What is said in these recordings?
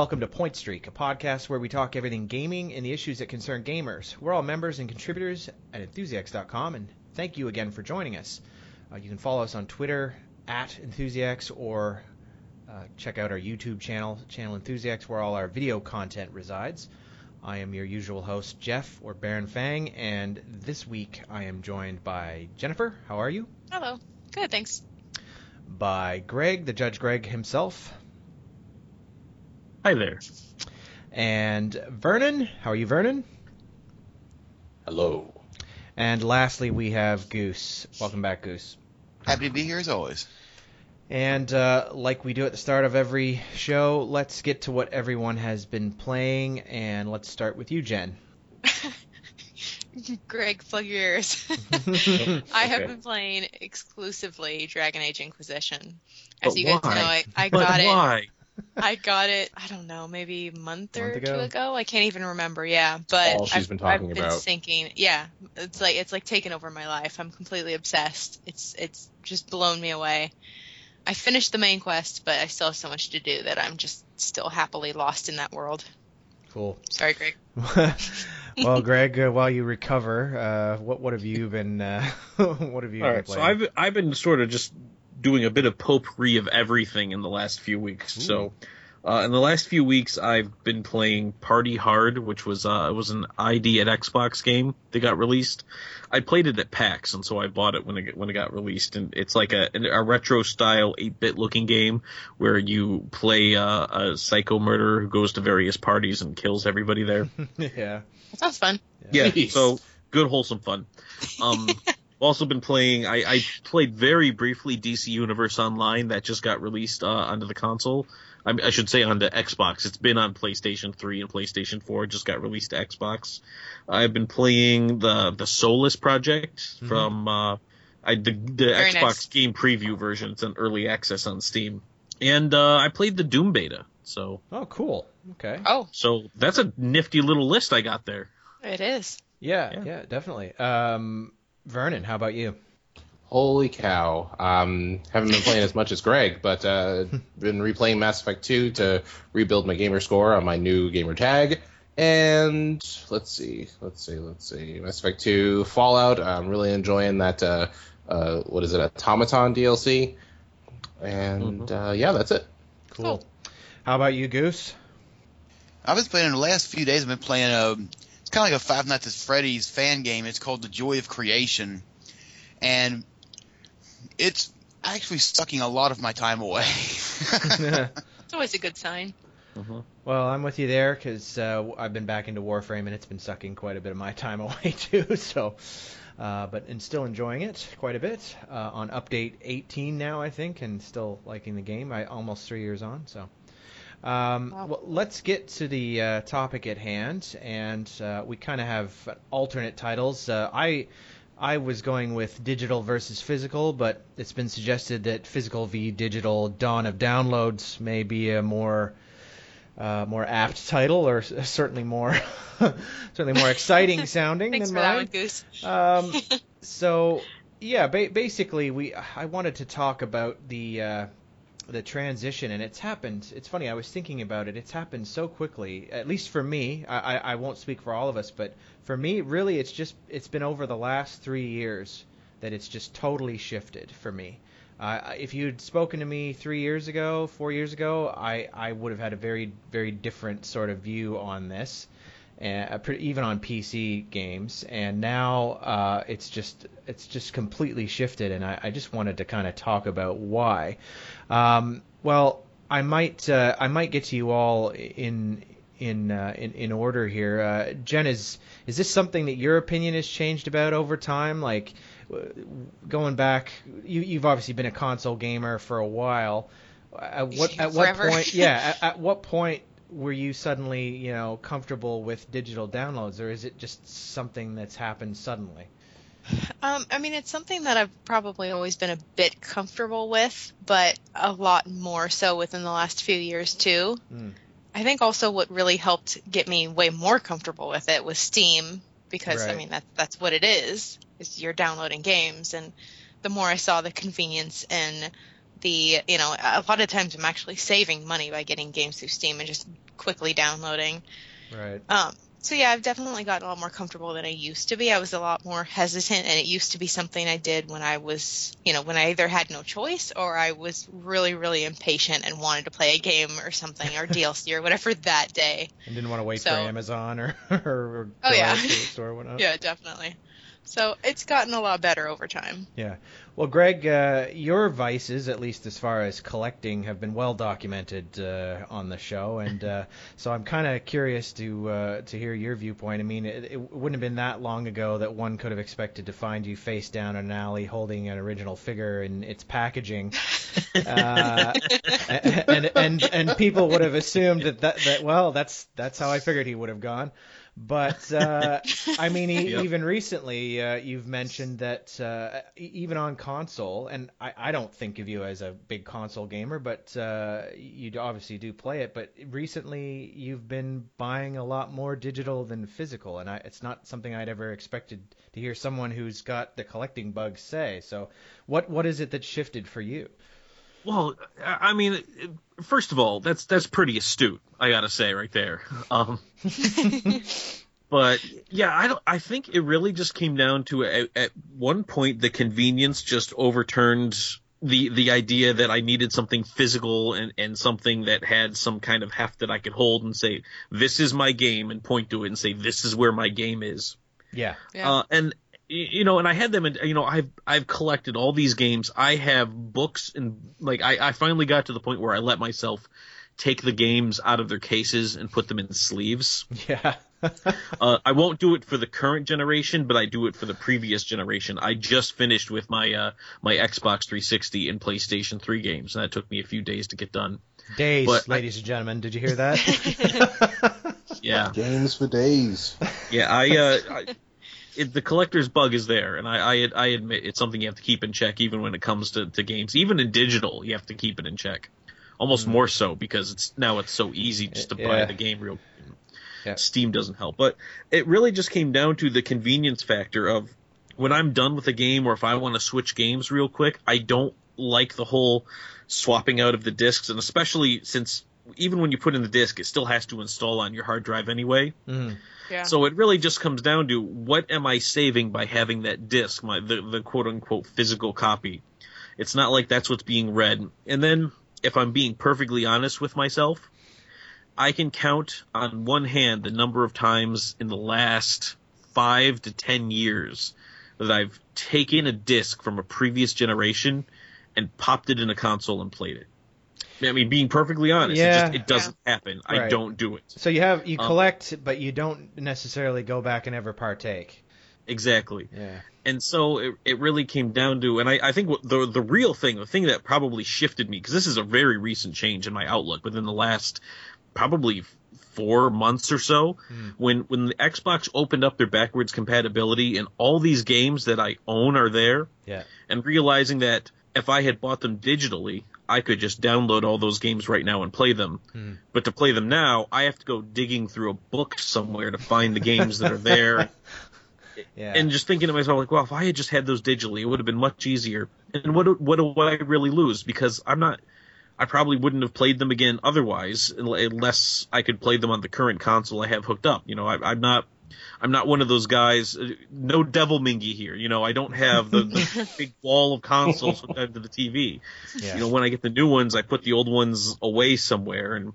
Welcome to Point Streak, a podcast where we talk everything gaming and the issues that concern gamers. We're all members and contributors at Enthusiasts.com, and thank you again for joining us. Uh, you can follow us on Twitter at Enthusiasts or uh, check out our YouTube channel, Channel Enthusiasts, where all our video content resides. I am your usual host, Jeff, or Baron Fang, and this week I am joined by Jennifer. How are you? Hello. Good, thanks. By Greg, the Judge Greg himself. Hi there. And Vernon. How are you, Vernon? Hello. And lastly, we have Goose. Welcome back, Goose. Happy to be here as always. And uh, like we do at the start of every show, let's get to what everyone has been playing, and let's start with you, Jen. Greg, plug your ears. I have been playing exclusively Dragon Age Inquisition. As But you guys why? know, I, I But got it. Why? I got it. I don't know, maybe a month or Month ago? two ago. I can't even remember. Yeah, but All she's I've, been talking I've been about. thinking. Yeah, it's like it's like taken over my life. I'm completely obsessed. It's it's just blown me away. I finished the main quest, but I still have so much to do that I'm just still happily lost in that world. Cool. Sorry, Greg. well, Greg, uh, while you recover, uh, what what have you been uh, what have you All been right, so? I've I've been sort of just doing a bit of potpourri of everything in the last few weeks. So, uh, in the last few weeks, I've been playing Party Hard, which was uh, it was an ID at Xbox game that got released. I played it at PAX, and so I bought it when it when it got released. And it's like a a retro style eight bit looking game where you play uh, a psycho murderer who goes to various parties and kills everybody there. yeah. That sounds fun. Yeah, Nice. so good wholesome fun. Um, also been playing. I, I played very briefly DC Universe Online that just got released uh, onto the console. I, I should say onto Xbox. It's been on PlayStation 3 and PlayStation 4. It just got released to Xbox. I've been playing the the Solus project from uh, I, the the Very Xbox nice. game preview version. It's an early access on Steam, and uh, I played the Doom beta. So Oh, cool. Okay. Oh, so that's a nifty little list I got there. it is. Yeah, yeah, Yeah. definitely. Um, Vernon, how about you? Holy cow. Um, haven't been playing as much as Greg, but uh, been replaying Mass Effect 2 to rebuild my gamer score on my new gamer tag. And let's see, let's see, let's see. Mass Effect 2 Fallout. I'm really enjoying that. Uh, uh, what is it? Automatron DLC. And uh, yeah, that's it. Cool. How about you, Goose? I've been playing in the last few days. I've been playing um it's kind of like a Five Nights at Freddy's fan game. It's called The Joy of Creation, and it's actually sucking a lot of my time away. It's always a good sign. Well, I'm with you there because uh, I've been back into Warframe and it's been sucking quite a bit of my time away too. So, uh, but and still enjoying it quite a bit. Uh, on update 18 now, I think, and still liking the game. I almost three years on. So, um, Wow. well, let's get to the uh, topic at hand, and uh, we kind of have alternate titles. Uh, I. I was going with digital versus physical, but it's been suggested that physical v digital dawn of downloads may be a more uh, more apt title, or certainly more certainly more exciting sounding Thanks than for that one, Goose. Um, so yeah, ba- basically, we I wanted to talk about the uh, the transition, and it's happened. It's funny. I was thinking about it. It's happened so quickly. At least for me. I, I, won't speak for all of us, but for me, really, it's just it's been over the last three years that it's just totally shifted for me. Uh, if you'd spoken to me three years ago, four years ago, I, I would have had a very very different sort of view on this uh, even on PC games. And now uh, it's just it's just completely shifted, and I, I just wanted to kind of talk about why. Um, well, I might uh, I might get to you all in. In, uh, in in order here, uh, Jen, is is this something that your opinion has changed about over time? Like going back, you you've obviously been a console gamer for a while. At what at what point? Yeah, at, at what point were you suddenly, you know, comfortable with digital downloads, or is it just something that's happened suddenly? Um, I mean, it's something that I've probably always been a bit comfortable with, but a lot more so within the last few years too. Mm. I think also what really helped get me way more comfortable with it was Steam, because I mean that that's what it is. Is you're downloading games, and the more I saw the convenience in the you know a lot of times I'm actually saving money by getting games through Steam and just quickly downloading. Right. Um, so yeah, I've definitely gotten a lot more comfortable than I used to be. I was a lot more hesitant, and it used to be something I did when I was, you know, when I either had no choice or I was really, really impatient and wanted to play a game or something or DLC or whatever that day. And didn't want to wait So- for Amazon or or, or Oh, yeah. store or whatnot. Yeah, definitely. So it's gotten a lot better over time. Yeah. Well, Greg, uh, your vices, at least as far as collecting, have been well documented uh, on the show, and uh, so I'm kind of curious to uh, to hear your viewpoint. I mean, it, it wouldn't have been that long ago that one could have expected to find you face down in an alley holding an original figure in its packaging, uh, and and and people would have assumed that, that that well, that's that's how I figured he would have gone. But uh, I mean, e- Yep. even recently, uh, you've mentioned that uh, even on console, and I, I don't think of you as a big console gamer, but uh, you obviously do play it. But recently, you've been buying a lot more digital than physical, and I, it's not something I'd ever expected to hear someone who's got the collecting bug say. So, what what is it that shifted for you? Well, I I mean, first of all, that's that's pretty astute. I gotta say right there. Um, but yeah, I don't. I think it really just came down to at, at one point the convenience just overturned the the idea that I needed something physical and and something that had some kind of heft that I could hold and say this is my game and point to it and say this is where my game is. Yeah. Yeah. Uh, and y- you know, and I had them, and you know, I've I've collected all these games. I have books and like I, I finally got to the point where I let myself take the games out of their cases and put them in sleeves. Yeah. Uh, I won't do it for the current generation, but I do it for the previous generation. I just finished with my uh, my Xbox 360 and PlayStation 3 games, and that took me a few days to get done. Days, But I- ladies and gentlemen. Did you hear that? Yeah, Games for days. yeah. I, uh, I it, the collector's bug is there, and I, I I admit it's something you have to keep in check, even when it comes to, to games. Even in digital, you have to keep it in check. Almost hmm. more so because it's now it's so easy just to buy the game real. Yeah. Steam doesn't help, but it really just came down to the convenience factor of when I'm done with a game or if I want to switch games real quick, I don't like the whole swapping out of the discs, and especially since even when you put in the disc, it still has to install on your hard drive anyway. Mhm. Yeah. So it really just comes down to what am I saving by having that disc, my the, the quote unquote physical copy. It's not like that's what's being read. And then if I'm being perfectly honest with myself, I can count on one hand the number of times in the last five to ten years that I've taken a disc from a previous generation and popped it in a console and played it. I mean, being perfectly honest, Yeah. it, just, it doesn't happen. I don't do it. So you have you Um, collect, but you don't necessarily go back and ever partake. Exactly. Yeah. and so it, it really came down to and I, I think the the real thing the thing that probably shifted me because this is a very recent change in my outlook within the last probably four months or so when when the Xbox opened up their backwards compatibility and all these games that I own are there Yeah. and realizing that if I had bought them digitally I could just download all those games right now and play them Hmm. but to play them now I have to go digging through a book somewhere to find the games that are there Yeah. and just thinking to myself like, well, if I had just had those digitally, it would have been much easier. And what do- what do I really lose? Because I'm not, I probably wouldn't have played them again otherwise, unless I could play them on the current console I have hooked up. You know, I, I'm not. I'm not one of those guys. uh, No devil mingy here. You know, I don't have the, the big wall of consoles hooked up to the TV. yeah. You know, when I get the new ones, I put the old ones away somewhere and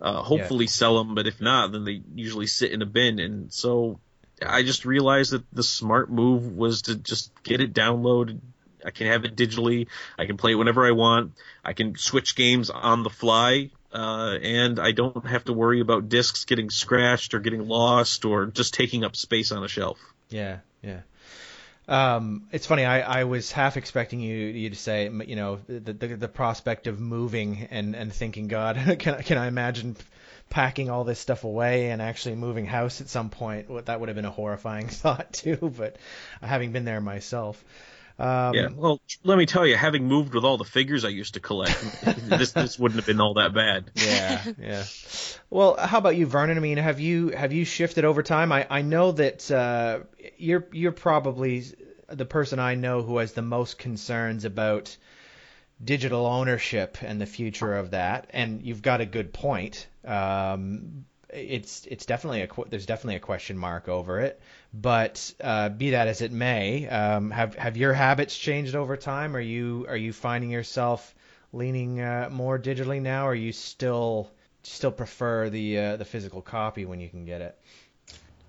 uh, hopefully sell them. But if not, then they usually sit in a bin. And so I just realized that the smart move was to just get it downloaded. I can have it digitally. I can play it whenever I want. I can switch games on the fly. Uh, and I don't have to worry about discs getting scratched or getting lost or just taking up space on a shelf. Yeah, yeah. Um, it's funny. I, I was half expecting you you to say, you know, the the, the prospect of moving and, and thinking, God, can can I imagine packing all this stuff away and actually moving house at some point? That would have been a horrifying thought too. But having been there myself, um, yeah. Well, let me tell you, having moved with all the figures I used to collect, this this wouldn't have been all that bad. yeah, yeah. Well, how about you, Vernon? I mean, have you have you shifted over time? I, I know that uh, you're you're probably the person I know who has the most concerns about digital ownership and the future of that, and you've got a good point. Um, it's it's definitely a there's definitely a question mark over it. But uh, be that as it may, um, have have your habits changed over time? Are you are you finding yourself leaning uh, more digitally now, or you still still prefer the uh, the physical copy when you can get it?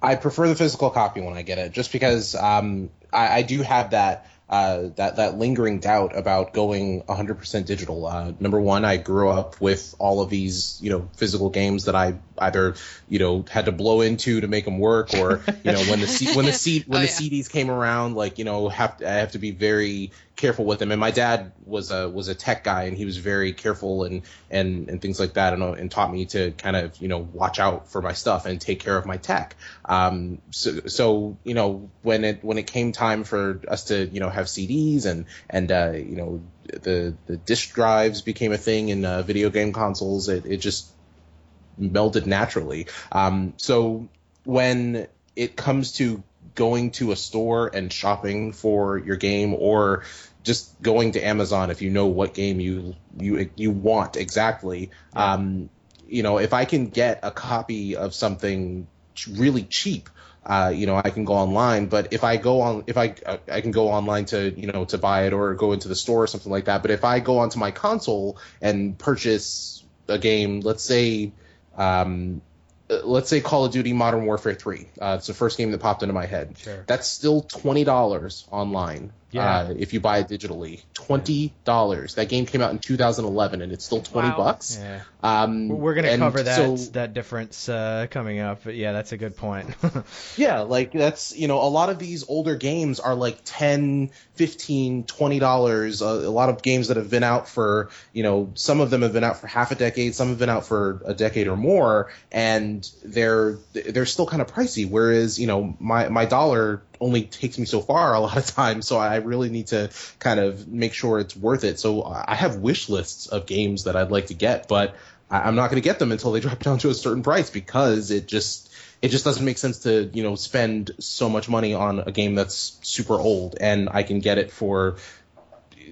I prefer the physical copy when I get it, just because um, I, I do have that uh, that that lingering doubt about going 100% digital. Uh, number one, I grew up with all of these, you know, physical games that I either, you know, had to blow into to make them work, or you know, when the C- when the C- when Oh, the yeah. CDs came around, like you know, have to, I have to be very careful with them. And my dad was a was a tech guy, and he was very careful and and and things like that, and, and taught me to kind of you know watch out for my stuff and take care of my tech. Um, so so you know when it when it came time for us to you know have CDs and and uh, you know the the disk drives became a thing in uh, video game consoles, it it just melded naturally. Um, so when it comes to going to a store and shopping for your game or just going to Amazon if you know what game you you you want exactly. Um, you know, if I can get a copy of something really cheap, uh, you know, I can go online. But if I go on, if I uh, I can go online to you know to buy it or go into the store or something like that. But if I go onto my console and purchase a game, let's say. Um, let's say Call of Duty Modern Warfare 3. Uh, it's the first game that popped into my head. Sure. That's still twenty dollars online. Yeah. Uh, if you buy it digitally, twenty dollars. That game came out in 2011, and it's still twenty Wow. bucks. Yeah. Um, We're gonna cover that so- that difference uh, coming up, but yeah, that's a good point. Yeah, like that's, you know, a lot of these older games are like 10, 15, 20 dollars. A, a lot of games that have been out for, you know, some of them have been out for half a decade, some have been out for a decade or more, and they're they're still kind of pricey. Whereas, you know, my my dollar only takes me so far a lot of times, so I really need to kind of make sure it's worth it. So I have wish lists of games that I'd like to get, but I'm not going to get them until they drop down to a certain price because it just it just doesn't make sense to you know spend so much money on a game that's super old and I can get it for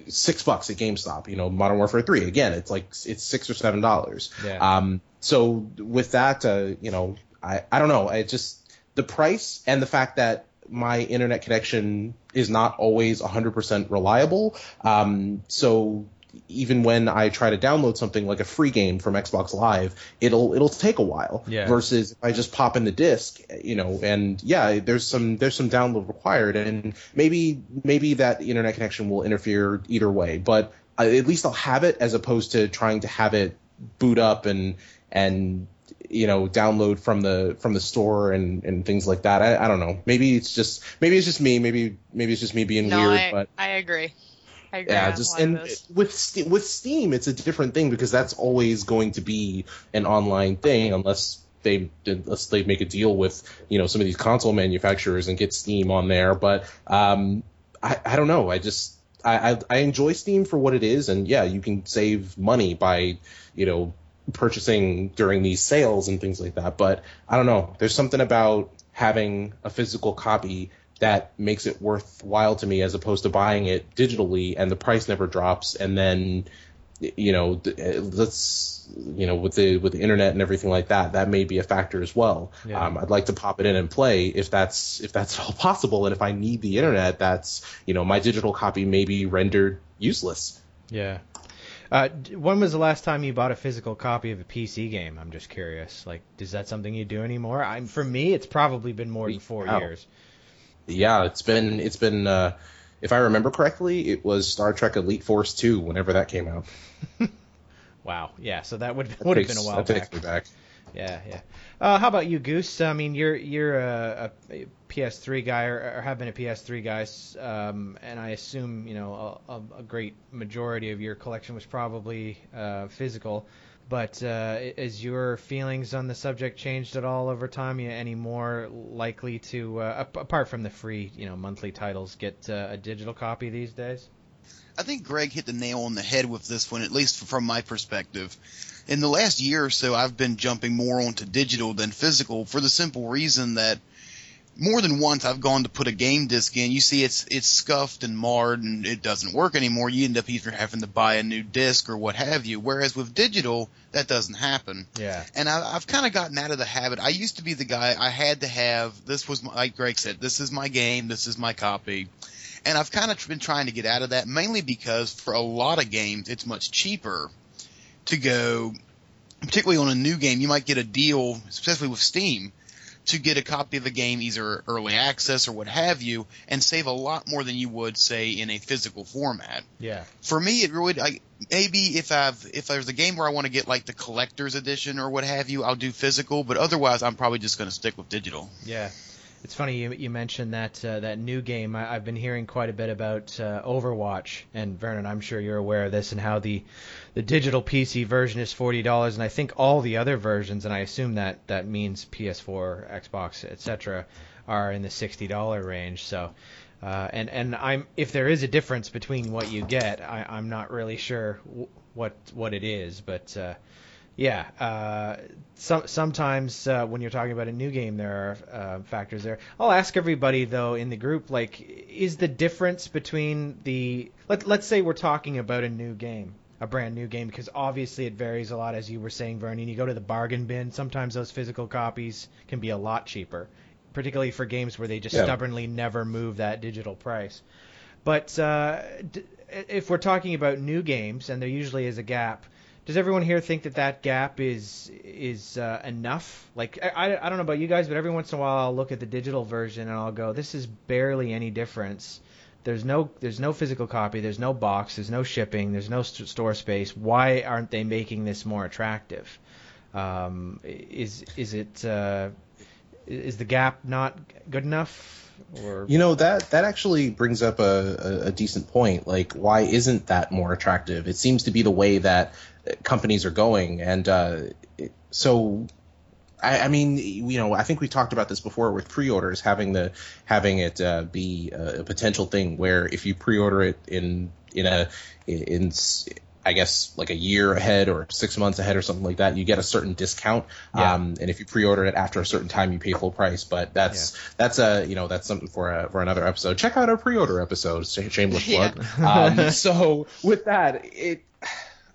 six bucks at GameStop. You know, Modern Warfare Three again, it's like it's six or seven dollars. Yeah. Um, so with that, uh, you know, I I don't know. I just the price and the fact that my internet connection is not always 100% reliable. Um, so even when I try to download something like a free game from Xbox Live, it'll it'll take a while. Yeah. Versus if I just pop in the disc, you know, and yeah, there's some there's some download required, and maybe maybe that internet connection will interfere either way, but uh, at least I'll have it as opposed to trying to have it boot up and and you know download from the from the store and and things like that. I, I don't know. Maybe it's just maybe it's just me. Maybe maybe it's just me being no, weird, I, but I agree. I agree. yeah, just a lot of and with with Steam, it's a different thing because that's always going to be an online thing unless they unless they make a deal with you know some of these console manufacturers and get Steam on there. But um, I I don't know. I just I, I I enjoy Steam for what it is, and yeah, you can save money by you know purchasing during these sales and things like that. But I don't know. There's something about having a physical copy that makes it worthwhile to me as opposed to buying it digitally and the price never drops and then you know let's you know with the with the internet and everything like that that may be a factor as well Yeah. um, i'd like to pop it in and play if that's if that's all possible and if i need the internet that's you know my digital copy may be rendered useless yeah. Uh, when was the last time you bought a physical copy of a PC game? I'm just curious. Like, is that something you do anymore? I'm for me, it's probably been more than four years. yeah it's been it's been uh if i remember correctly it was star trek elite force 2 whenever that came out Wow. Yeah. So that would would have been a while that takes back. me back Yeah, yeah. Uh, how about you, Goose? I mean, you're you're a, a PS3 guy, or, or have been a PS3 guy, um, and I assume you know a, a, great majority of your collection was probably uh, physical. But uh, is your feelings on the subject changed at all over time? Are you any more likely to, uh, apart from the free, you know, monthly titles, get uh, a digital copy these days? I think Greg hit the nail on the head with this one, at least from my perspective. In the last year or so, I've been jumping more onto digital than physical for the simple reason that more than once I've gone to put a game disc in. You see, it's it's scuffed and marred, and it doesn't work anymore. You end up either having to buy a new disc or what have you. Whereas with digital, that doesn't happen. Yeah. And I, I've kind of gotten out of the habit. I used to be the guy I had to have. This was my, like Greg said. This is my game. This is my copy. And I've kind of been trying to get out of that mainly because for a lot of games, it's much cheaper to go, particularly on a new game. You might get a deal, especially with Steam to get a copy of the game, either early access or what have you, and save a lot more than you would say in a physical format. Yeah. For me, it really I, maybe if I've if there's a game where I want to get like the collector's edition or what have you, I'll do physical. But otherwise, I'm probably just going to stick with digital. Yeah. It's funny you, you mentioned that uh, that new game. I, I've been hearing quite a bit about uh, Overwatch, and Vernon, I'm sure you're aware of this, and how the the digital PC version is forty dollars, and I think all the other versions, and I assume that that means PS4, Xbox, etc., are in the sixty dollar range. So, uh, and and I'm if there is a difference between what you get, I, I'm not really sure w- what what it is, but. Uh, yeah, uh, some, sometimes uh, when you're talking about a new game, there are uh, factors there. I'll ask everybody though in the group, like, is the difference between the let let's say we're talking about a new game, a brand new game, because obviously it varies a lot, as you were saying, Vernon. You go to the bargain bin. Sometimes those physical copies can be a lot cheaper, particularly for games where they just Yeah. stubbornly never move that digital price. But uh, d- if we're talking about new games, and there usually is a gap, does everyone here think that that gap is is uh, enough? Like I, I I don't know about you guys, but every once in a while I'll look at the digital version and I'll go, this is barely any difference. There's no there's no physical copy, there's no box, there's no shipping, there's no st- store space. Why aren't they making this more attractive? Um, is is it uh, is the gap not good enough? Or You know that that actually brings up a, a, a decent point. Like, why isn't that more attractive? It seems to be the way that uh, companies are going, and uh, so. I, I mean, you know, I think we talked about this before with pre-orders having the having it uh, be a, a potential thing where if you pre-order it in in a in I guess like a year ahead or six months ahead or something like that, you get a certain discount. Yeah. Um, and if you pre-order it after a certain time, you pay full price. But that's that's a you know that's something for a, for another episode. Check out our pre-order episode. Sh- Shameless Yeah. plug. um, so with that, it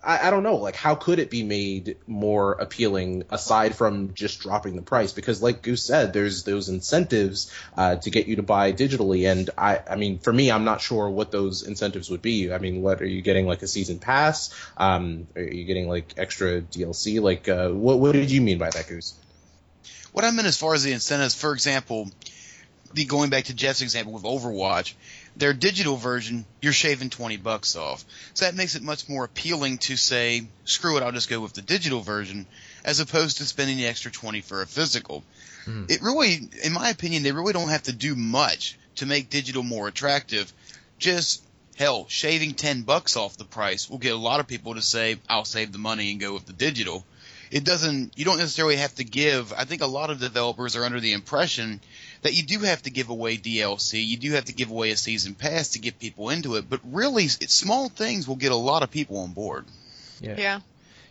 I, I don't know like how could it be made more appealing aside from just dropping the price because like Goose said, there's those incentives uh, to get you to buy digitally, and I I mean for me, I'm not sure what those incentives would be. I mean, what are you getting like a season pass? Um, are you getting like extra DLC? Like uh, what what did you mean by that, Goose? What I meant as far as the incentives, for example, the going back to Jeff's example with Overwatch, their digital version, you're shaving twenty bucks off. So that makes it much more appealing to say, screw it, I'll just go with the digital version, as opposed to spending the extra twenty for a physical. Hmm. It really, in my opinion, they really don't have to do much to make digital more attractive. Just hell, shaving ten bucks off the price will get a lot of people to say, I'll save the money and go with the digital it doesn't you don't necessarily have to give i think a lot of developers are under the impression that you do have to give away dlc you do have to give away a season pass to get people into it but really it's, small things will get a lot of people on board Yeah.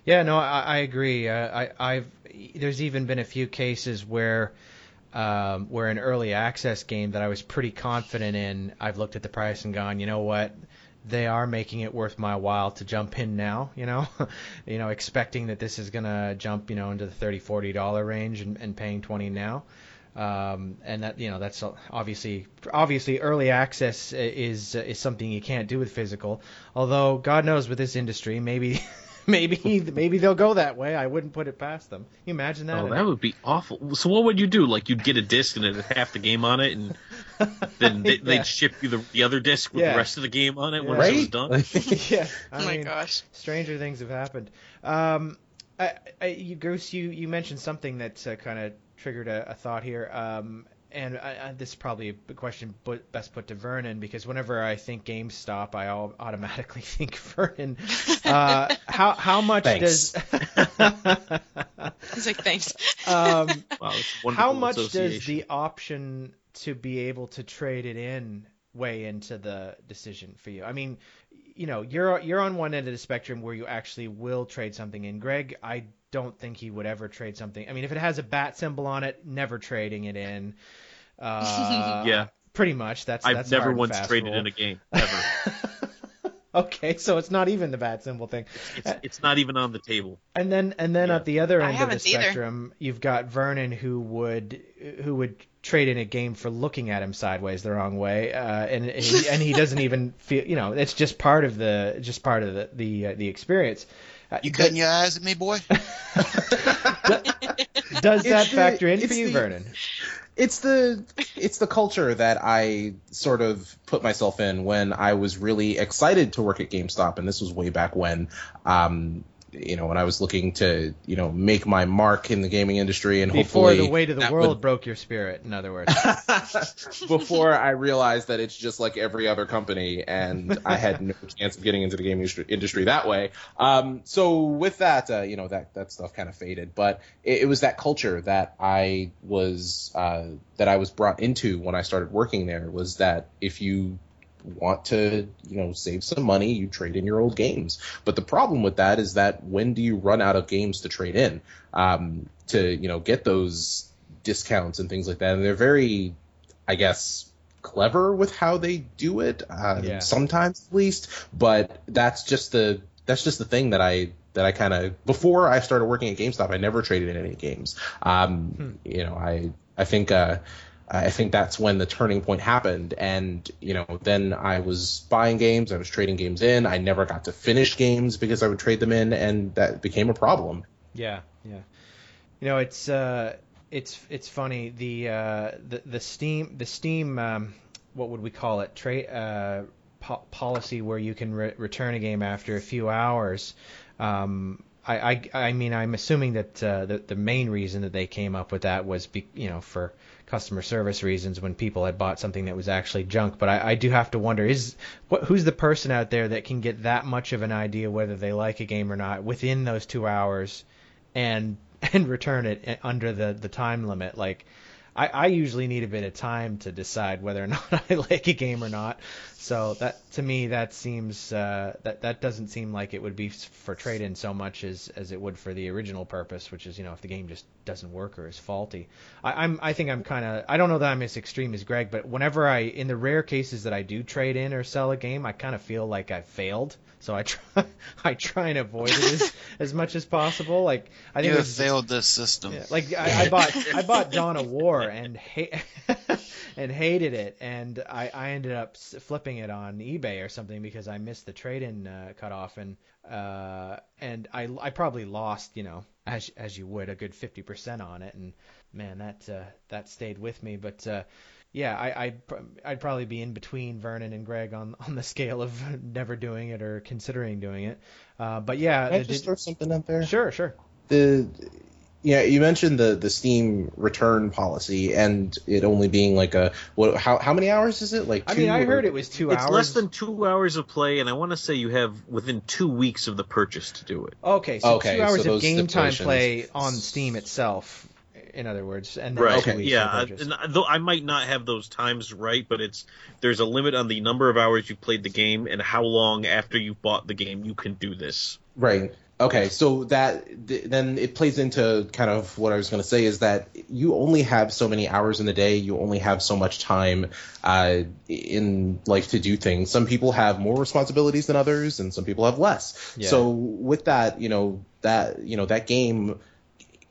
Yeah, no, I, I agree. Uh, I, I've there's even been a few cases where um, where an early access game that I was pretty confident in, I've looked at the price and gone, you know what, they are making it worth my while to jump in now. You know, you know, expecting that this is gonna jump, you know, into the thirty, forty dollar range and, and paying twenty now. Um, and that you know that's obviously obviously early access is is something you can't do with physical. Although God knows with this industry, maybe maybe maybe they'll go that way. I wouldn't put it past them. Can you imagine that? Oh, that would be awful. So what would you do? Like you'd get a disc and it had half the game on it, and then they, Yeah. they'd ship you the, the other disc with Yeah. the rest of the game on it once right? it was done. yeah. I Oh my mean, gosh. stranger things have happened. Um, I, I, you, Goose, you, you mentioned something that uh, kind of triggered a, a thought here. Um, and I, I, this is probably a question but best put to Vernon because whenever I think GameStop, I all automatically think Vernon. Uh, how how much Thanks. does He's like, thanks. um, Wow, how much does the option to be able to trade it in weigh into the decision for you? I mean, you know, you're you're on one end of the spectrum where you actually will trade something in. Greg, I don't think he would ever trade something. I mean, if it has a bat symbol on it, never trading it in. Uh, yeah, pretty much. That's I've that's never once traded rule. in a game ever. okay, so it's not even the bat symbol thing. it's, it's not even on the table. And then and then Yeah. at the other end of the haven't either. spectrum, you've got Vernon who would who would trade in a game for looking at him sideways the wrong way, uh, and and he, and he doesn't even feel you know it's just part of the just part of the the uh, the experience. Uh, You cutting your eyes at me, boy? Does that the- factor in for you, the- Vernon? it's the it's the culture that I sort of put myself in when I was really excited to work at GameStop, and this was way back when. Um, you know, when I was looking to, you know, make my mark in the gaming industry and Before hopefully the weight of the world would- broke your spirit, in other words. before I realized that it's just like every other company, and I had no chance of getting into the gaming industry, industry that way. Um, so with that, uh, you know, that that stuff kind of faded, but it, it was that culture that I was uh, that I was brought into when I started working there. Was that if you want to, you know, save some money, you trade in your old games. But the problem with that is that when do you run out of games to trade in um, to, you know, get those discounts and things like that? And they're very, I guess, clever with how they do it. Uh, Yeah. Sometimes, at least. But that's just the that's just the thing that I that I kind of before I started working at GameStop, I never traded in any games. Um, You know, I I think. Uh, I think that's when the turning point happened. And, you know, then I was buying games, I was trading games in. I never got to finish games because I would trade them in, and that became a problem. Yeah, yeah. You know, it's uh, it's it's funny the uh, the the Steam the Steam um, what would we call it trade uh, po- policy where you can re- return a game after a few hours. Um, I, I I mean I'm assuming that uh, the the main reason that they came up with that was be, you know for customer service reasons when people had bought something that was actually junk. But I, I do have to wonder is what who's the person out there that can get that much of an idea whether they like a game or not within those two hours and and return it eh, under the the time limit like I, I usually need a bit of time to decide whether or not I like a game or not. So that to me that seems uh, that that doesn't seem like it would be for trade in so much as as it would for the original purpose, which is you know if the game just doesn't work or is faulty. I, I'm I think I'm kind of I don't know that I'm as extreme as Greg, but whenever I in the rare cases that I do trade in or sell a game, I kind of feel like I failed. So I try I try and avoid it as, as much as possible. Like I think You have was- failed this system. yeah, like I, I bought I bought Dawn of War and ha- and hated it, and I, I ended up flipping it on eBay or something because I missed the trade-in uh, cutoff, and uh, and I, I probably lost you know as as you would a good fifty percent on it, and man that uh, that stayed with me, but. Uh, yeah, I, I'd, I'd probably be in between Vernon and Greg on, on the scale of never doing it or considering doing it. Uh, but yeah, Can I just throw something out there? sure, sure. the yeah, you mentioned the the Steam return policy and it only being like a what? How how many hours is it? Like I mean, I or- heard it was two it's hours. It's less than two hours of play, and I want to say you have within two weeks of the purchase to do it. Okay, so Okay, two hours so of those game time play on Steam itself, in other words, and then Right. two Okay, weeks yeah, for uh, though I might not have those times right, but it's there's a limit on the number of hours you've played the game and how long after you've bought the game you can do this. Right. Okay, so that th- then it plays into kind of what I was going to say is that you only have so many hours in the day. You only have so much time uh, in life to do things. Some people have more responsibilities than others, and some people have less. Yeah. So with that, you know that you know that game,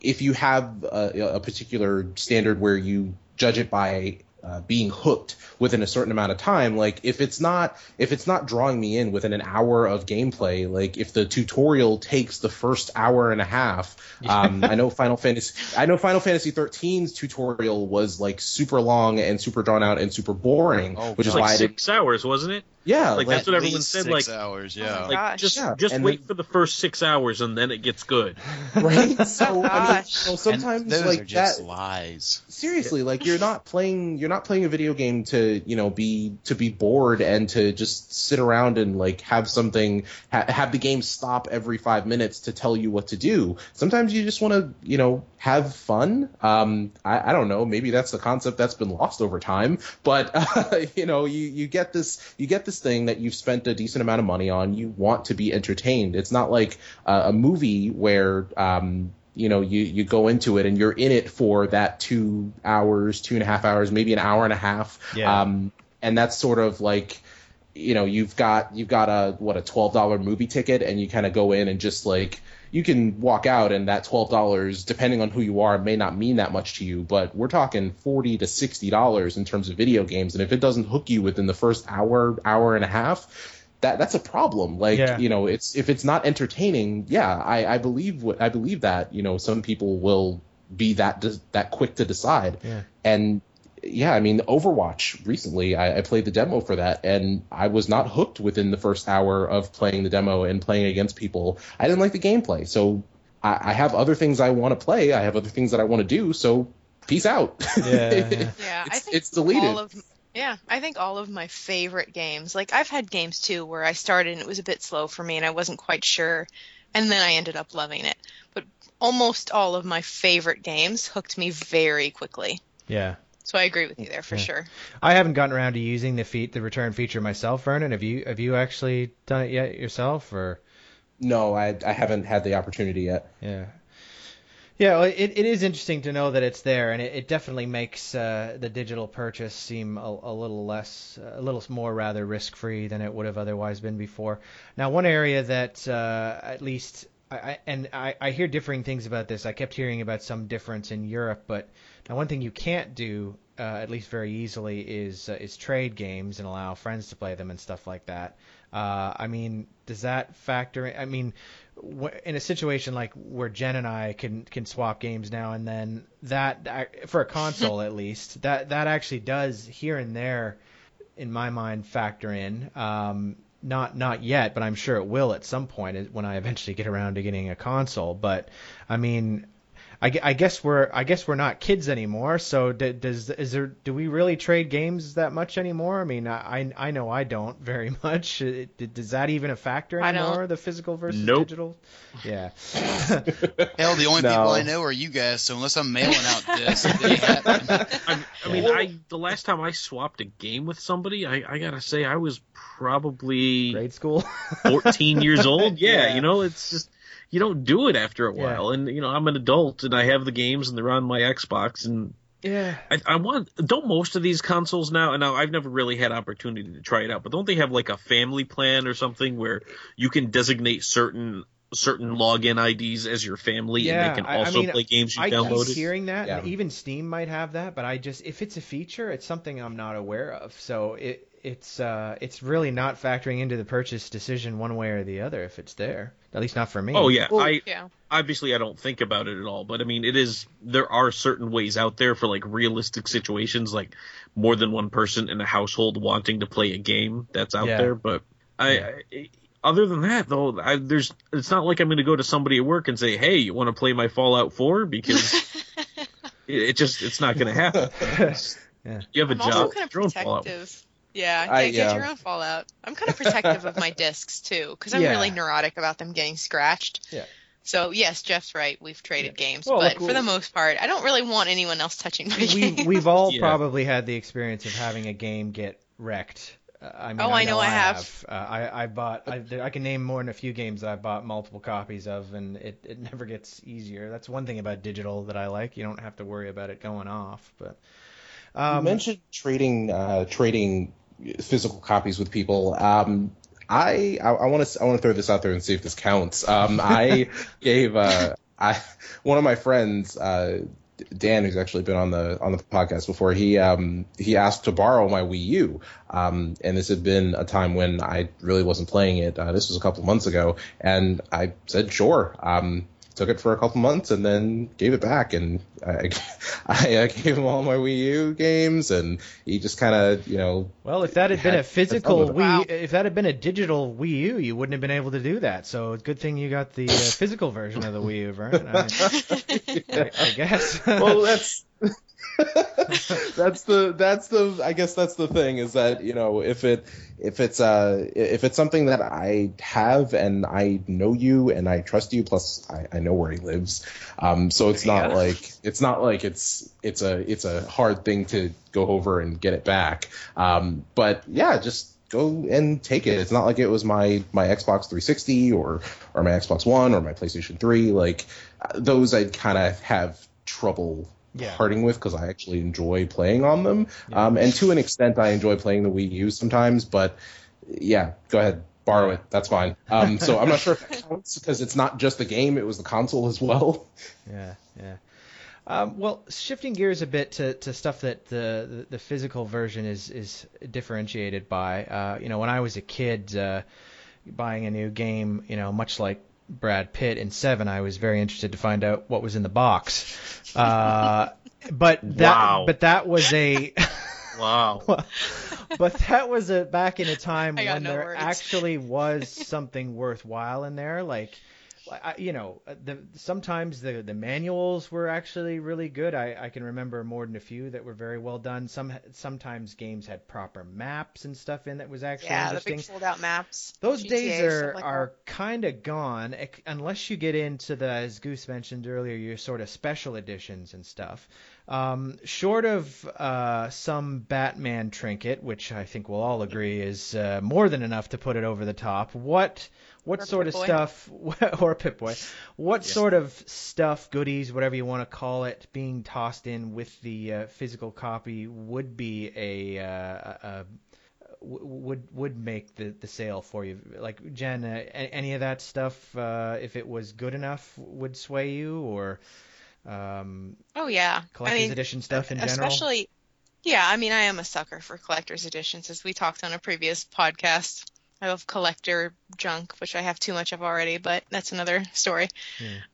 if you have a, a particular standard where you judge it by uh, being hooked within a certain amount of time like if it's not if it's not drawing me in within an hour of gameplay like if the tutorial takes the first hour and a half um, i know final fantasy i know final fantasy 13's tutorial was like super long and super drawn out and super boring Oh, which is like why I did six hours, wasn't it? Yeah like like, that's what everyone said, Six like- hours, Oh yeah. my Like Gosh. just Yeah, just and wait then- for the first six hours and then it gets good. right so i mean oh Gosh. you And sometimes those like are just that lies. seriously like you're not playing you're not playing a video game to you know be to be bored and to just sit around and like have something ha- have the game stop every five minutes to tell you what to do sometimes you just want to you know have fun. Um I, I don't know. Maybe that's the concept that's been lost over time. But uh, you know you you get this you get this thing that you've spent a decent amount of money on. You want to be entertained. It's not like uh, a movie where um you know you you go into it and you're in it for that two hours, two and a half hours, maybe an hour and a half. Yeah. Um, and that's sort of like you know you've got you've got a what a twelve dollar movie ticket and you kind of go in and just like you can walk out and that twelve dollars depending on who you are may not mean that much to you but we're talking forty to sixty dollars in terms of video games and if it doesn't hook you within the first hour hour and a half that that's a problem like Yeah. you know it's if it's not entertaining yeah I, I believe what I believe that you know some people will be that that quick to decide Yeah. and yeah, I mean, Overwatch recently, I, I played the demo for that, and I was not hooked within the first hour of playing the demo and playing against people. I didn't like the gameplay, so I, I have other things I want to play. I have other things that I want to do. So peace out. Yeah, yeah. Yeah, I It's- think it's deleted. All of, yeah, I think all of my favorite games. Like I've had games too where I started and it was a bit slow for me and I wasn't quite sure, and then I ended up loving it. But almost all of my favorite games hooked me very quickly. yeah. So I agree with you there for Yeah. sure. I haven't gotten around to using the feat the return feature myself, Vernon. Have you have you actually done it yet yourself or no, I, I haven't had the opportunity yet. yeah. Yeah, well, it, it is interesting to know that it's there, and it, it definitely makes uh, the digital purchase seem a, a little less, a little more rather risk-free than it would have otherwise been before. Now, one area that uh, at least, I, I, and I, I hear differing things about this. I kept hearing about some difference in Europe, but now one thing you can't do, uh, at least very easily, is uh, is trade games and allow friends to play them and stuff like that. Uh, I mean, does that factor in? I mean, wh- in a situation like where Jen and I can can swap games now and then, that for a console at least, that that actually does here and there, in my mind, factor in. Um, not not yet, but I'm sure it will at some point when I eventually get around to getting a console. But I mean, I, I guess we're I guess we're not kids anymore. So d- does is there do we really trade games that much anymore? I mean, I I know I don't very much. Uh, d- Does that even a factor anymore? The physical versus Nope. digital? Yeah. Hell, the only No. people I know are you guys. So unless I'm mailing out this, it didn't happen. I, I mean, I the last time I swapped a game with somebody, I, I gotta say I was probably Grade school. 14 years old. Yeah, Yeah. you know, it's just you don't do it after a Yeah. while. And you know, I'm an adult and I have the games and they're on my Xbox and yeah. I, I want don't most of these consoles now and now I've never really had opportunity to try it out, but don't they have like a family plan or something where you can designate certain certain login IDs as your family Yeah, and they can I- I also mean, play games you I keep downloaded? hearing that, and Yeah. even Steam might have that, but I just if it's a feature, it's something I'm not aware of. So it it's uh it's really not factoring into the purchase decision one way or the other if it's there. At least not for me. Oh yeah, Well, I Yeah. obviously I don't think about it at all, but I mean it is there are certain ways out there for like realistic situations like more than one person in a household wanting to play a game that's out Yeah. there, but I, Yeah. I other than that though, I, there's it's not like I'm going to go to somebody at work and say, "Hey, you want to play my Fallout 4?" because it, it just it's not going to happen. Yeah. You have a I'm also job, kind of your own Fallout. protective. Yeah, I- yeah, get your own Fallout. I'm kind of protective of my discs too, because I'm Yeah. really neurotic about them getting scratched. Yeah. So yes, Jeff's right. We've traded games, Well, but look, for the most part, I don't really want anyone else touching my we game. we've all Yeah. probably had the experience of having a game get wrecked. Uh, I mean, Oh, I know I have. Uh, I I bought. I, there- I can name more than a few games that I bought multiple copies of, and it, it never gets easier. That's one thing about digital that I like. You don't have to worry about it going off. But you um, mentioned trading uh, trading physical copies with people. Um, I I want to I want to throw this out there and see if this counts. Um, I gave uh, I one of my friends. Uh, Dan, who's actually been on the on the podcast before, he um he asked to borrow my Wii U, um and this had been a time when I really wasn't playing it. Uh, this was a couple months ago, and I said sure. Um, took it for a couple months and then gave it back, and I I uh, gave him all my Wii U games, and he just kind of you know well, if that had been a physical Wii, with it. if that had been a digital Wii U, you wouldn't have been able to do that. So it's good thing you got the uh, physical version of the Wii U, Vernon. I, I, I guess. well that's that's the that's the I guess that's the thing is that you know if it if it's uh if it's something that I have and I know you and I trust you plus I, I know where he lives um so it's not Yeah. like it's not like it's it's a it's a hard thing to go over and get it back um but yeah just go and take it. It's not like it was my my Xbox 360 or or my Xbox One or my PlayStation 3. Like uh, those, I'd kind of have trouble Yeah. parting with because I actually enjoy playing on them. Yeah. Um, and to an extent, I enjoy playing the Wii U sometimes. But yeah, go ahead, borrow it. That's fine. Um, so I'm not sure if that counts because it's not just the game; it was the console as well. Yeah, yeah. Um, well, shifting gears a bit to, to stuff that the, the physical version is is differentiated by. Uh, you know, when I was a kid, uh, buying a new game, you know, much like Brad Pitt in Seven, I was very interested to find out what was in the box. Uh, but that Wow. but that was a Wow. but that was a back in a time when no there words. actually was something worthwhile in there like I, you know the sometimes the the manuals were actually really good I, I can remember more than a few that were very well done some sometimes games had proper maps and stuff in that was actually Yeah, the interesting big fold-out maps. those GTA, days are like are kind of gone ec- unless you get into the as Goose mentioned earlier your sort of special editions and stuff. Um, short of uh, some Batman trinket, which I think we'll all agree is uh, more than enough to put it over the top. What what Or sort of Pip-Boy. stuff or Pip Boy? What Yeah. sort of stuff, goodies, whatever you want to call it, being tossed in with the uh, physical copy would be a, uh, a, a w- would would make the, the sale for you. Like Jen, uh, any of that stuff, uh, if it was good enough, would sway you, or um, Oh yeah, collector's I mean, edition stuff in general. especially. Yeah, I mean, I am a sucker for collector's editions, as we talked on a previous podcast. I love collector junk, which I have too much of already, but that's another story.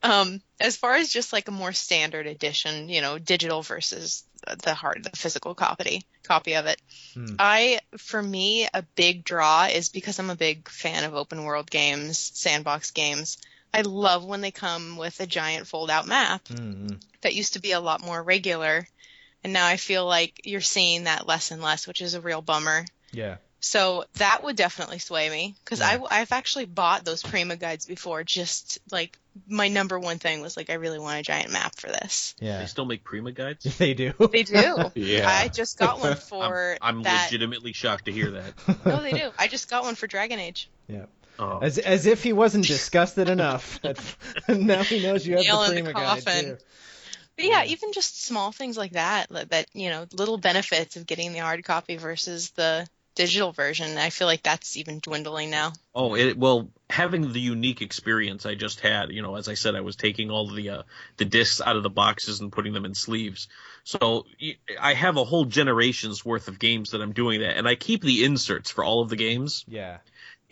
Um, as far as just like a more standard edition, you know, digital versus the hard, the physical copy copy of it. Hmm. I, for me, a big draw is because I'm a big fan of open world games, sandbox games. I love when they come with a giant fold out map Mm-hmm. that used to be a lot more regular. And now I feel like you're seeing that less and less, which is a real bummer. Yeah. So that would definitely sway me because Yeah. I I've actually bought those Prima guides before. Just like my number one thing was like I really want a giant map for this. Yeah, they still make Prima guides. They do. They do. Yeah. I just got one for I'm, I'm that. legitimately shocked to hear that. No, they do. I just got one for Dragon Age. Yeah. Oh. As as if he wasn't disgusted enough. Now he knows you have Nail the in the Prima guide too. But yeah, Yeah. even just small things like that, that you know, little benefits of getting the hard copy versus the digital version. I feel like that's even dwindling now. Oh, it, well, having the unique experience I just had, you know, as I said, I was taking all the uh, the discs out of the boxes and putting them in sleeves. So I have a whole generation's worth of games that I'm doing that, and I keep the inserts for all of the games. Yeah.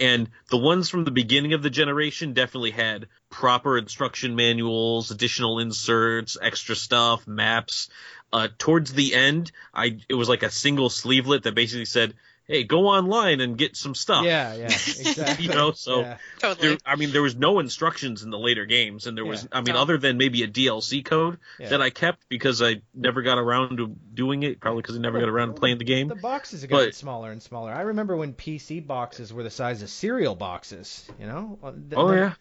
And the ones from the beginning of the generation definitely had proper instruction manuals, additional inserts, extra stuff, maps. Uh, towards the end, I it was like a single sleevelet that basically said, "Hey, go online and get some stuff." Yeah. Yeah. Exactly. You know, so- Yeah. Totally. There, I mean, there was no instructions in the later games, and there was, Yeah. I mean, No. other than maybe a DLC code Yeah. that I kept because I never got around to doing it, probably because I never got around to playing the game. The boxes have gotten But- smaller and smaller. I remember when PC boxes were the size of cereal boxes. You know. Well, Oh th-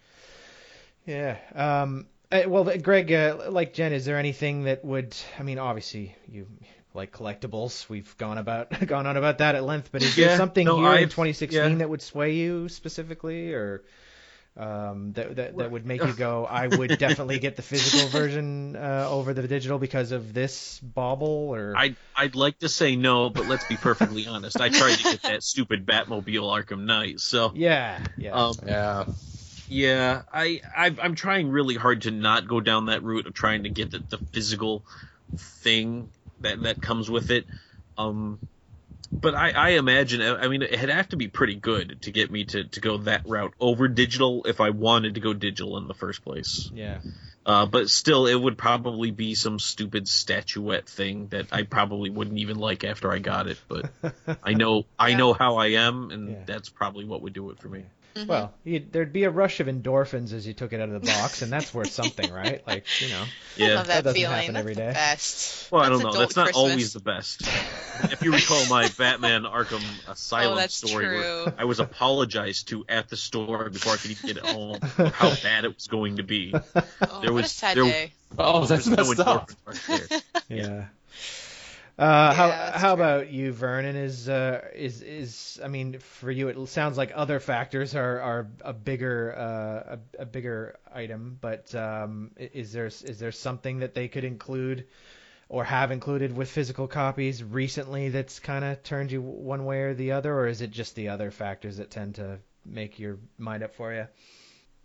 yeah, Yeah. Um. uh, Well, Greg, uh, like Jen, is there anything that would? I mean, obviously you like collectibles. We've gone about gone on about that at length. But is there something no, here in I've- 2016 yeah. that would sway you specifically, or um, that that, that would make you go, I would definitely get the physical version uh, over the digital because of this bauble, or I'd I'd like to say no, but let's be perfectly honest. I tried to get that stupid Batmobile Arkham Knight, so yeah, yeah, um, Yeah. Yeah, I I've, I'm trying really hard to not go down that route of trying to get the, the physical thing that that comes with it. Um, but I, I imagine I mean it'd have to be pretty good to get me to, to go that route over digital if I wanted to go digital in the first place. yeah. Uh, but still, it would probably be some stupid statuette thing that I probably wouldn't even like after I got it. But I know I know how I am, and Yeah. that's probably what would do it for me. Mhm. Well, you, there'd be a rush of endorphins as you took it out of the box, and that's worth something, right? Like, you know. I Yeah. love That that, doesn't feeling. happen That's every the best. Well, I don't know. That's not Christmas. always the best. if you recall my Batman Arkham Asylum Oh, that's story, where. I was apologized to at the store before I could even get it home of how bad it was going to be. Oh, There what a was- sad there- day. Oh, that's There's no messed up. endorphin rush. Yeah. Uh, how Yeah, that's how true. about you, Vernon? Is uh is is I mean for you it sounds like other factors are are a bigger uh a, a bigger item, but um is there is there something that they could include or have included with physical copies recently that's kind of turned you one way or the other, or is it just the other factors that tend to make your mind up for you?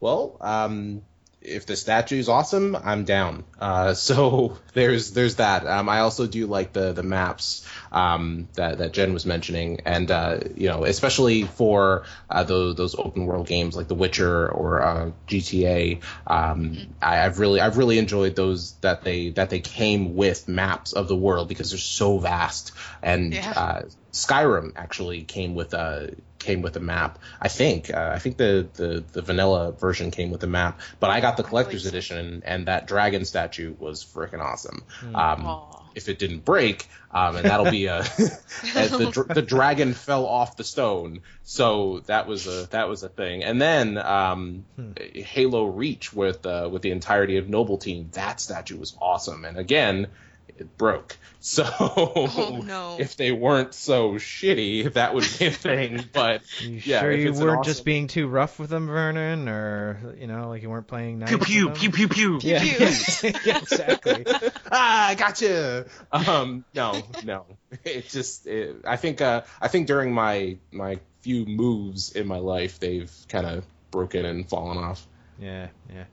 Well, um, if the statue's awesome, I'm down. Uh, so there's there's that. Um, I also do like the the maps um, that that Jen was mentioning, and uh, you know, especially for uh, those those open world games like The Witcher or uh, GTA. Um, I, I've really I've really enjoyed those that they that they came with maps of the world because they're so vast. And Yeah. uh, Skyrim actually came with a came with a map. I think uh, I think the, the the vanilla version came with a map, but I got the collector's so. edition, and that dragon statue was freaking awesome. Um, if it didn't break, um, and that'll be a the the dragon fell off the stone, so that was a that was a thing. And then um, Halo Reach with uh, with the entirety of Noble Team, that statue was awesome. And again, it broke. So Oh, no. if they weren't so shitty, that would be a thing. But You Yeah, sure if you it's weren't awesome- just being too rough with them, Vernon, or you know, like you weren't playing nice? Pew with pew pew pew pew. Yeah, Pew. yeah, exactly. ah, I gotcha. Um, no, no. It just, it, I think, uh, I think during my my few moves in my life, they've kind of broken and fallen off. Yeah, yeah.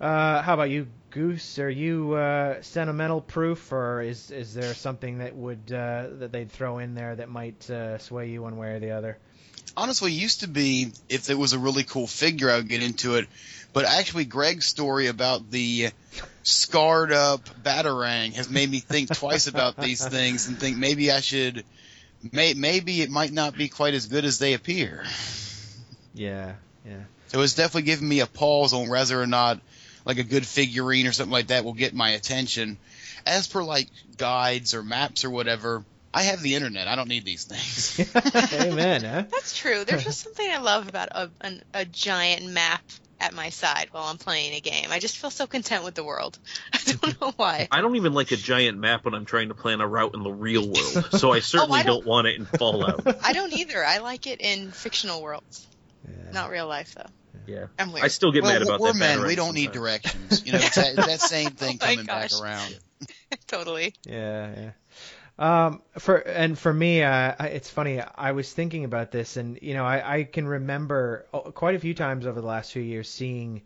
Uh, how about you, Goose? Are you uh, sentimental proof, or is is there something that would uh, that they'd throw in there that might uh, sway you one way or the other? honestly used to be if it was a really cool figure I would get into it. But actually Greg's story about the scarred up batarang has made me think twice about these things and think maybe I should may, maybe it might not be quite as good as they appear. Yeah, yeah. So it's definitely giving me a pause on whether or not like a good figurine or something like that will get my attention. As for like guides or maps or whatever, I have the internet. I don't need these things. Amen. Huh? That's true. There's just something I love about a, an, a giant map at my side while I'm playing a game. I just feel so content with the world. I don't know why. I don't even like a giant map when I'm trying to plan a route in the real world, so I certainly oh, don't- don't want it in Fallout. I don't either. I like it in fictional worlds, Yeah. not real life though. Yeah, I'm weird. I still get well, mad about we're that. men. We don't need directions. You know, it's that, that same thing Oh my coming back around. totally. Yeah, yeah. Um, for and for me, uh, it's funny. I was thinking about this, and you know, I, I can remember uh, quite a few times over the last few years seeing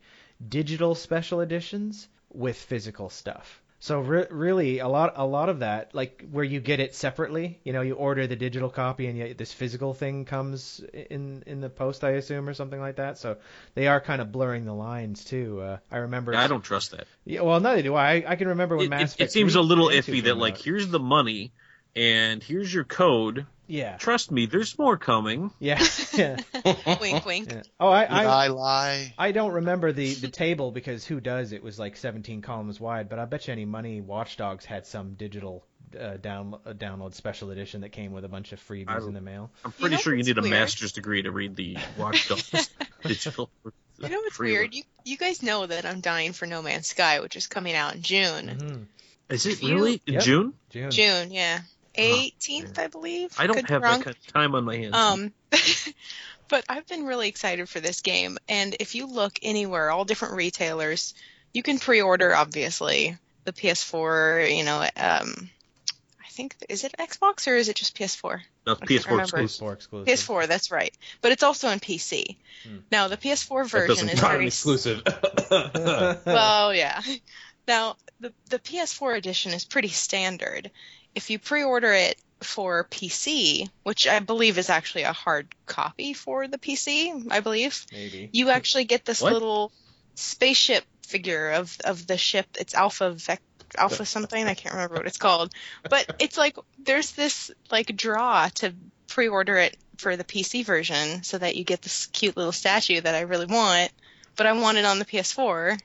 digital special editions with physical stuff. So re- really, a lot, a lot of that, like where you get it separately. You know, you order the digital copy, and yet this physical thing comes in in the post, I assume, or something like that. So they are kind of blurring the lines too. Uh, I remember. I don't trust that. Yeah, well, neither do I. I can remember when It, Mass it, it seems a little iffy that like out. here's the money and here's your code. Yeah. Trust me, there's more coming. Yeah. yeah. wink, wink. yeah. Oh, I, I lie, lie. I don't remember the the table because who does? It was like 17 columns wide, but I bet you any money Watch Dogs had some digital uh, down uh, download special edition that came with a bunch of freebies I- in the mail. I'm pretty know sure you what's need a master's degree to read the Watch Dogs digital. You know what's freely. weird? You you guys know that I'm dying for No Man's Sky, which is coming out in June. Mhm. Is it If you- really in Yep. June? June. June, yeah, 18th, I believe. I don't Could have wrong. that kind of time on my hands. Um, but I've been really excited for this game, and if you look anywhere, all different retailers, you can pre-order. Obviously, the PS4. You know, um, I think is it Xbox or is it just PS4? no, it's I can't PS4 exclusive. PS4 exclusive. PS4, that's right. But it's also on PC. Hmm. Now the PS4 version doesn't is count. Not an very exclusive. well, yeah. Now, the the PS4 edition is pretty standard. If you pre-order it for PC, which I believe is actually a hard copy for the PC, I believe, Maybe. you actually get this What? little spaceship figure of of the ship. It's Alpha Vec Alpha something. I can't remember what it's called. But it's like there's this like draw to pre-order it for the PC version so that you get this cute little statue that I really want, but I want it on the PS4.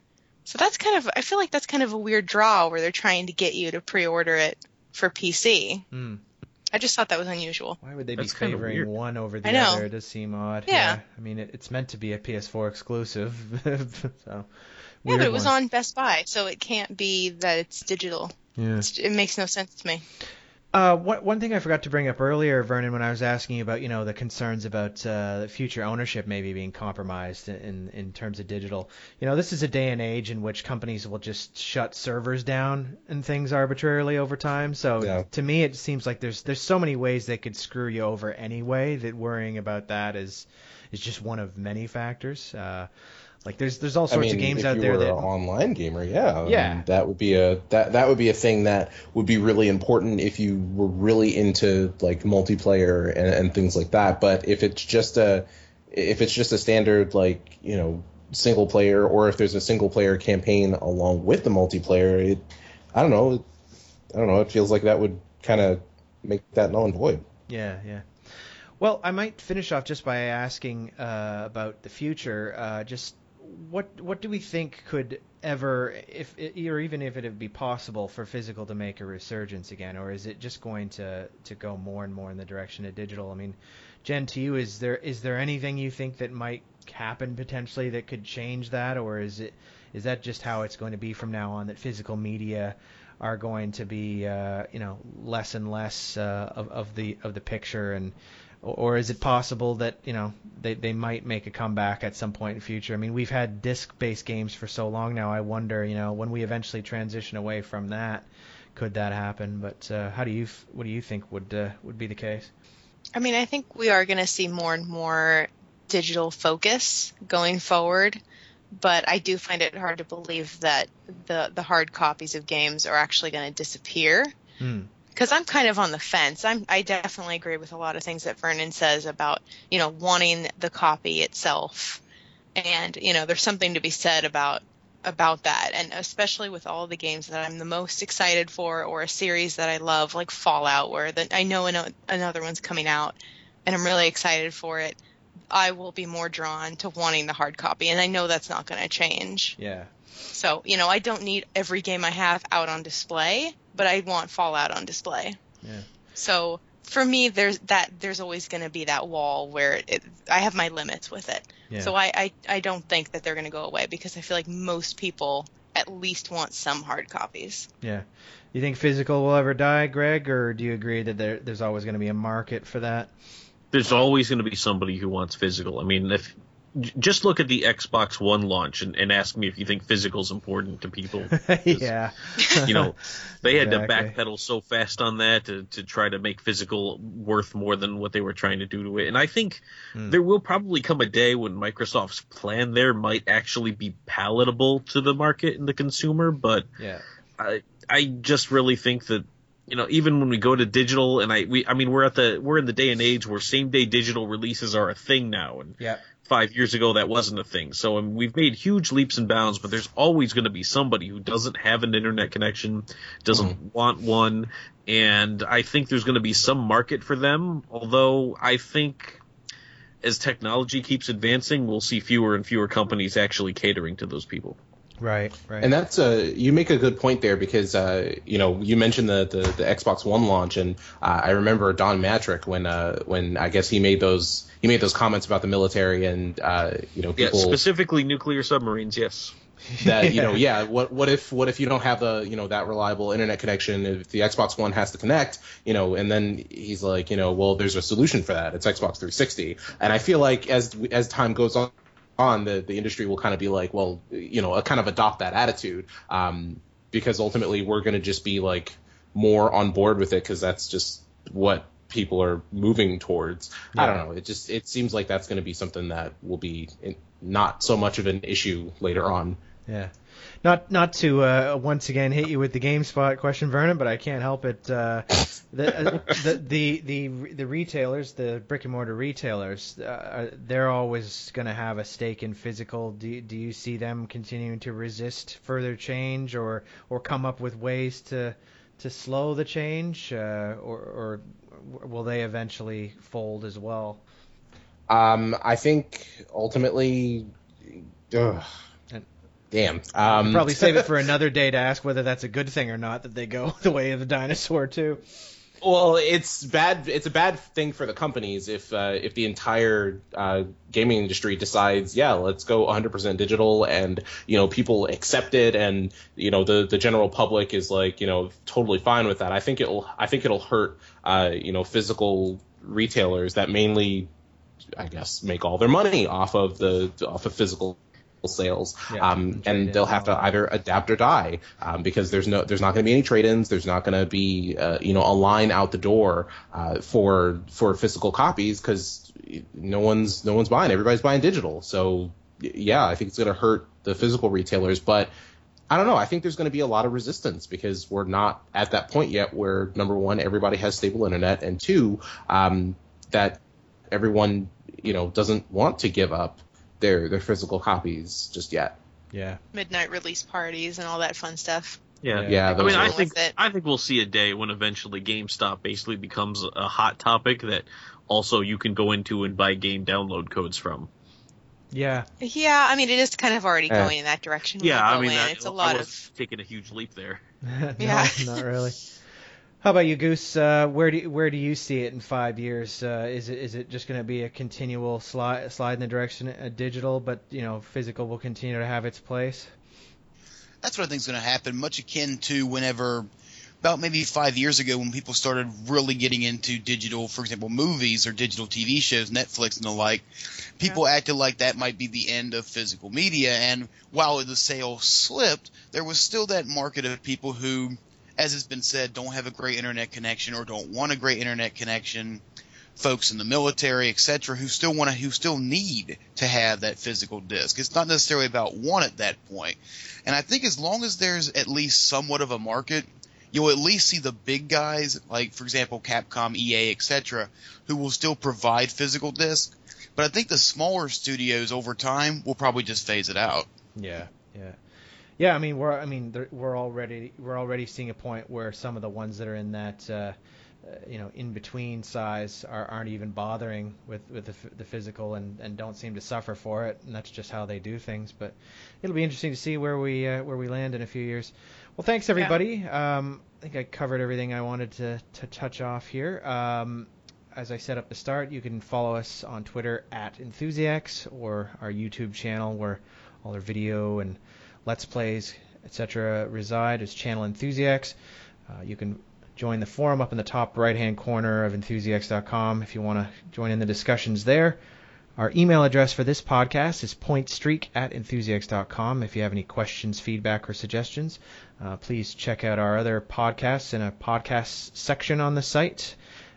So that's kind of I feel like that's kind of a weird draw where they're trying to get you to pre-order it for PC. Hmm. I just thought that was unusual. Why would they That's be kinda favoring one over the other? It does seem odd. Yeah. I mean, it, it's meant to be a PS4 exclusive. so. Yeah, but it was one. on Best Buy, so it can't be that it's digital. Yeah. It's, it makes no sense to me. Uh, one, one thing I forgot to bring up earlier, Vernon, when I was asking you about, you know, the concerns about uh, future ownership maybe being compromised in in terms of digital. You know, this is a day and age in which companies will just shut servers down and things arbitrarily over time. So Yeah. to me, it seems like there's there's so many ways they could screw you over anyway that worrying about that is is just one of many factors. Uh, like there's there's all I sorts mean, of games out there that an online gamer, yeah, I Yeah. mean, that would be a that that would be a thing that would be really important if you were really into like multiplayer and, and things like that. But if it's just a if it's just a standard like you know single player, or if there's a single player campaign along with the multiplayer, it I don't know, I don't know. It feels like that would kind of make that null and void. Yeah, yeah. Well, I might finish off just by asking uh, about the future. Uh, just what what do we think could ever, if or even if it'd be possible for physical to make a resurgence again, or is it just going to to go more and more in the direction of digital? I mean, Jen, to you, is there is there anything you think that might happen potentially that could change that, or is it is that just how it's going to be from now on? That physical media are going to be uh, you know less and less uh, of, of the of the picture and or is it possible that you know they, they might make a comeback at some point in the future? I mean, we've had disc-based games for so long now. I wonder, you know, when we eventually transition away from that, could that happen? But uh, how do you what do you think would uh, would be the case? I mean, I think we are going to see more and more digital focus going forward, but I do find it hard to believe that the the hard copies of games are actually going to disappear. Hmm. Because I'm kind of on the fence. I'm I definitely agree with a lot of things that Vernon says about you know wanting the copy itself, and you know there's something to be said about about that and especially with all the games that I'm the most excited for or a series that I love like Fallout where I know another one's coming out and I'm really excited for it I will be more drawn to wanting the hard copy and I know that's not going to change Yeah. So you know I don't need every game I have out on display but I want Fallout on display Yeah. so for me there's that there's always going to be that wall where it, I have my limits with it Yeah. so I, I, I don't think that they're going to go away because I feel like most people at least want some hard copies. Yeah. You think physical will ever die, Greg, or do you agree that there, there's always going to be a market for that? There's always going to be somebody who wants physical. I mean, if j- just look at the Xbox One launch and, and ask me if you think physical's important to people. yeah. You know, they had Exactly. to backpedal so fast on that to, to try to make physical worth more than what they were trying to do to it. And I think Hmm. there will probably come a day when Microsoft's plan there might actually be palatable to the market and the consumer, but yeah. I I just really think that you know even when we go to digital and I we I mean we're at the we're in the day and age where same day digital releases are a thing now and Yeah. Five years ago that wasn't a thing. So um, we've made huge leaps and bounds but there's always going to be somebody who doesn't have an internet connection doesn't want one and I think there's going to be some market for them although I think as technology keeps advancing we'll see fewer and fewer companies actually catering to those people Right. Right. And that's uh you make a good point there because uh you know you mentioned the the, the Xbox One launch and uh, I remember Don Mattrick when uh when I guess he made those he made those comments about the military and uh you know yeah specifically nuclear submarines yes that you know yeah what what if what if you don't have the you know that reliable internet connection if the Xbox One has to connect you know and then he's like you know well there's a solution for that it's Xbox 360 and I feel like as as time goes on on the the industry will kind of be like well you know kind of adopt that attitude um because ultimately we're going to just be like more on board with it because that's just what people are moving towards. I don't know. It just it seems like that's going to be something that will be in, not so much of an issue later on Yeah. Not not to uh, once again hit you with the GameStop question, Vernon, but I can't help it. Uh, the, uh, the the the the retailers, the brick and mortar retailers, uh, they're always going to have a stake in physical. Do do you see them continuing to resist further change, or or come up with ways to to slow the change, uh, or or will they eventually fold as well? Um, I think ultimately, ugh, damn. Um, Probably save it for another day to ask whether that's a good thing or not that they go the way of the dinosaur too. Well, it's bad. It's a bad thing for the companies if uh, if the entire uh, gaming industry decides, yeah, let's go 100% digital, and you know people accept it, and you know the the general public is like you know totally fine with that. I think it'll I think it'll hurt uh, you know physical retailers that mainly, I guess, make all their money off of the off of physical sales, Yeah, um, and they'll have to either adapt or die um, because there's no there's not going to be any trade-ins. There's not going to be uh, you know a line out the door uh, for for physical copies because no one's no one's buying. Everybody's buying digital. So yeah, I think it's going to hurt the physical retailers, but. I don't know. I think there's going to be a lot of resistance because we're not at that point yet where number one, everybody has stable internet, and two, um, that everyone you know doesn't want to give up their their physical copies just yet. Yeah. Midnight release parties and all that fun stuff. Yeah. Yeah. Yeah, I mean, I think it. I think we'll see a day when eventually GameStop basically becomes a hot topic that also you can go into and buy game download codes from. Yeah. Yeah, I mean, it is kind of already going in that direction. when Yeah, I I go mean, in. that, it's a lot was of. taking a huge leap there. no, Yeah. not really. How about you, Goose? Uh, where do you, where do you see it in five years? Uh, is it is it just going to be a continual slide slide in the direction of digital, but you know physical will continue to have its place? That's what I think is going to happen, much akin to whenever, about maybe five years ago, when people started really getting into digital, for example, movies or digital TV shows, Netflix and the like. People acted like that might be the end of physical media, and while the sales slipped, there was still that market of people who, as has been said, don't have a great internet connection or don't want a great internet connection. Folks in the military, etc., who still want to, who still need to have that physical disc. It's not necessarily about one at that point. And I think as long as there's at least somewhat of a market, you'll at least see the big guys, like for example Capcom, EA, etc., who will still provide physical disc. But I think the smaller studios over time will probably just phase it out. Yeah, yeah, yeah. I mean, we're I mean we're already we're already seeing a point where some of the ones that are in that uh, uh, you know in between size are, aren't even bothering with with the, f- the physical and, and don't seem to suffer for it, and that's just how they do things. But it'll be interesting to see where we uh, where we land in a few years. Well, thanks everybody. Um, I think I covered everything I wanted to to touch off here. Um, as I said up the start, you can follow us on Twitter at Enthusiacs or our YouTube channel where all our video and Let's Plays, etc. reside as Channel enthusiasts. Uh, you can join the forum up in the top right hand corner of enthusiacs.com if you want to join in the discussions there. Our email address for this podcast is pointstreak at enthusiacs.com. If you have any questions, feedback, or suggestions, uh, please check out our other podcasts in a podcast section on the site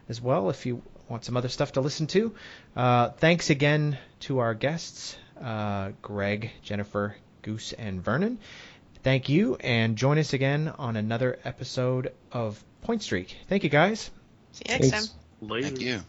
as well if you want some other stuff to listen to. Uh, thanks again to our guests, uh, Greg, Jennifer, Goose, and Vernon. Thank you, and join us again on another episode of Point Streak. Thank you, guys. See you next Thanks. time. Later. Thank you.